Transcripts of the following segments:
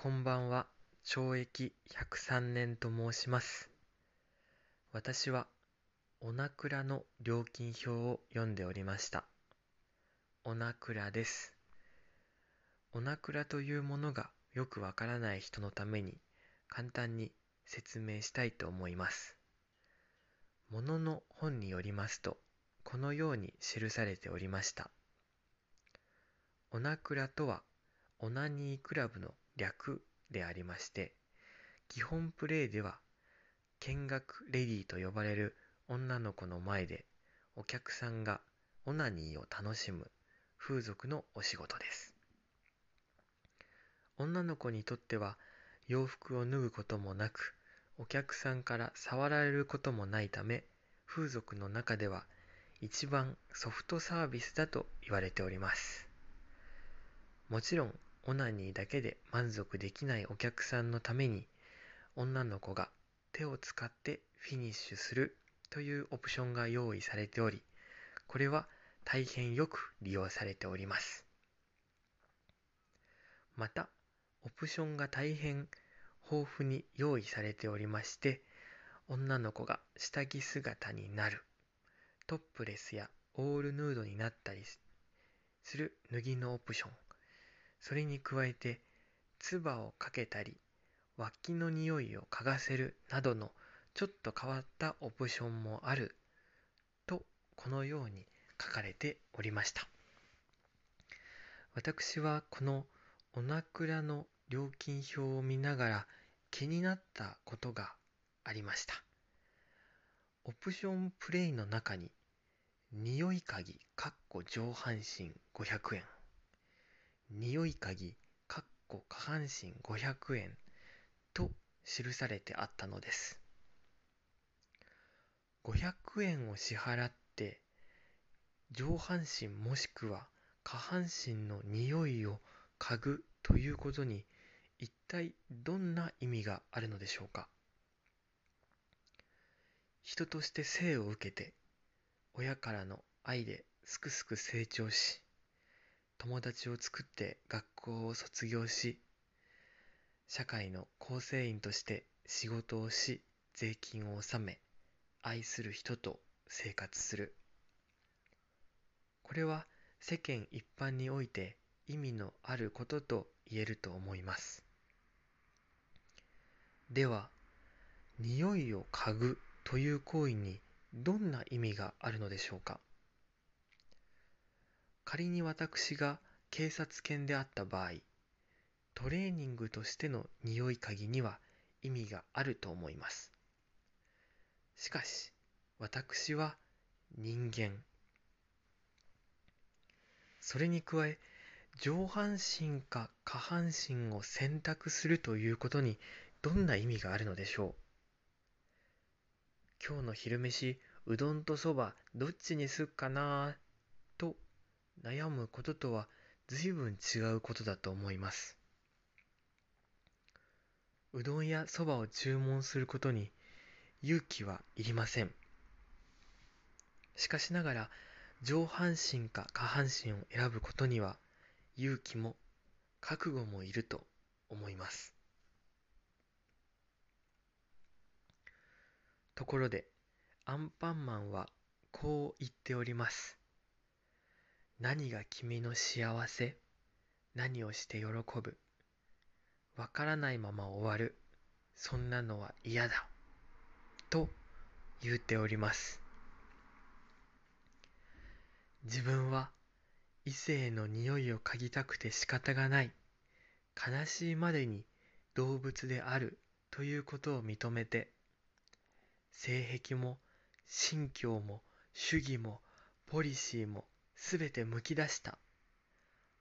こんばんは、懲役103年と申します。私は、おなくらの料金表を読んでおりました。おなくらです。おなくらというものがよくわからない人のために簡単に説明したいと思います。ものの本によりますと、このように記されておりました。おなくらとは、オナニークラブの略でありまして、基本プレイでは、見学レディと呼ばれる女の子の前で、お客さんがオナニーを楽しむ風俗のお仕事です。女の子にとっては、洋服を脱ぐこともなく、お客さんから触られることもないため、風俗の中では一番ソフトサービスだと言われております。もちろん、オナニーだけで満足できないお客さんのために、女の子が手を使ってフィニッシュするというオプションが用意されており、これは大変よく利用されております。また、オプションが大変豊富に用意されておりまして、女の子が下着姿になる、トップレスやオールヌードになったりする脱ぎのオプション、それに加えて、唾をかけたり、脇の匂いを嗅がせるなどのちょっと変わったオプションもあると、このように書かれておりました。私はこのおなくらの料金表を見ながら気になったことがありました。オプションプレイの中に、匂い鍵、かっこ上半身500円、匂い鍵、かっこ下半身500円と記されてあったのです。500円を支払って、上半身もしくは下半身の匂いを嗅ぐということに一体どんな意味があるのでしょうか人として生を受けて親からの愛ですくすく成長し友達を作って学校を卒業し社会の構成員として仕事をし税金を納め愛する人と生活する。これは世間一般において意味のあることと言えると思います。では匂いを嗅ぐという行為にどんな意味があるのでしょうか？仮に私が警察犬であった場合トレーニングとしての匂い嗅ぎには意味があると思います。しかし私は人間。それに加え上半身か下半身を選択するということにどんな意味があるのでしょう？今日の昼飯うどんとそばどっちにすっかな悩むこととは随分違うことだと思います。うどんやそばを注文することに勇気はいりません。しかしながら上半身か下半身を選ぶことには勇気も覚悟もいると思います。ところでアンパンマンはこう言っております。何が君の幸せ何をして喜ぶわからないまま終わるそんなのは嫌だと言うております。自分は異性の匂いを嗅ぎたくて仕方がない悲しいまでに動物であるということを認めて性癖も信教も主義もポリシーもすべてむき出した。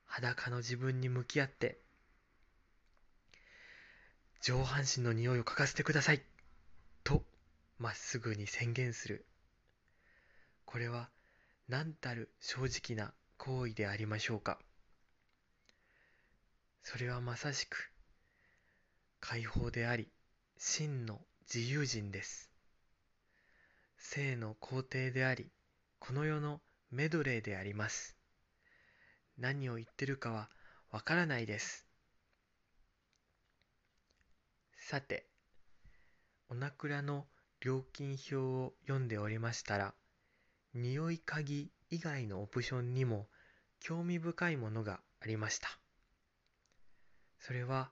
裸の自分に向き合って。上半身の匂いを嗅がせてください。とまっすぐに宣言する。これは何たる正直な行為でありましょうか。それはまさしく解放であり真の自由人です。性の皇帝でありこの世のメドレーであります何を言ってるかはわからないですさて、おなくらの料金表を読んでおりましたら、匂い鍵以外のオプションにも興味深いものがありました。それは、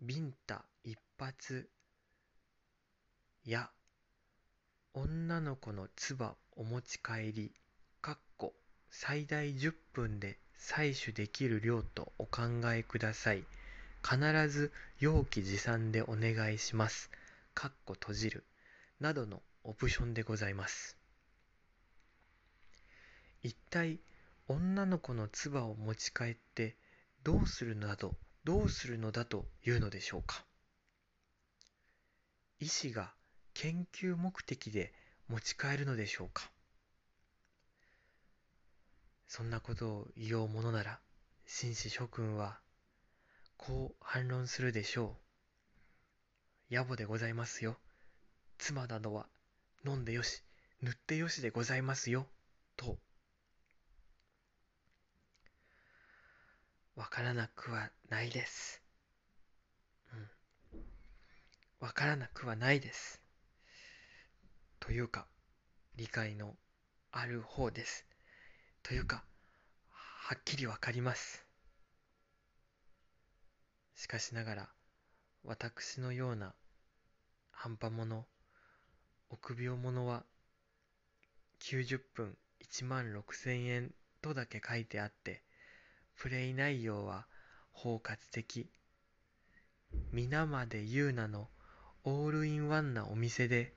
ビンタ一発や女の子の唾お持ち帰り、最大10分で採取できる量とお考えください。必ず容器持参でお願いします。かっこ閉じる。などのオプションでございます。一体女の子の唾を持ち帰ってどうするのだとどうするのだというのでしょうか医師が研究目的で持ち帰るのでしょうかそんなことを言おうものなら紳士諸君はこう反論するでしょう野暮でございますよ妻などは飲んでよし塗ってよしでございますよとわからなくはないです。うん。わからなくはないです。というか、理解のある方です。というか、はっきりわかります。しかしながら、私のような半端者、臆病者は、90分1万6千円とだけ書いてあって、プレイ内容は包括的。皆まで言うなのオールインワンなお店で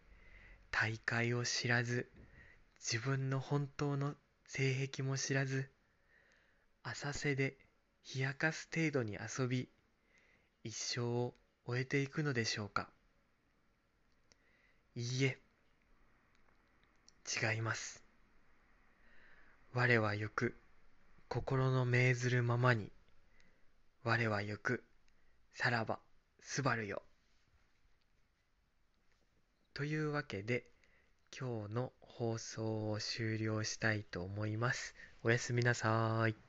大会を知らず自分の本当の性癖も知らず浅瀬で冷やかす程度に遊び一生を終えていくのでしょうか。いいえ。違います。我は行く心の命ずるままに、我は行く、さらば、すばるよ。というわけで、今日の放送を終了したいと思います。おやすみなさーい。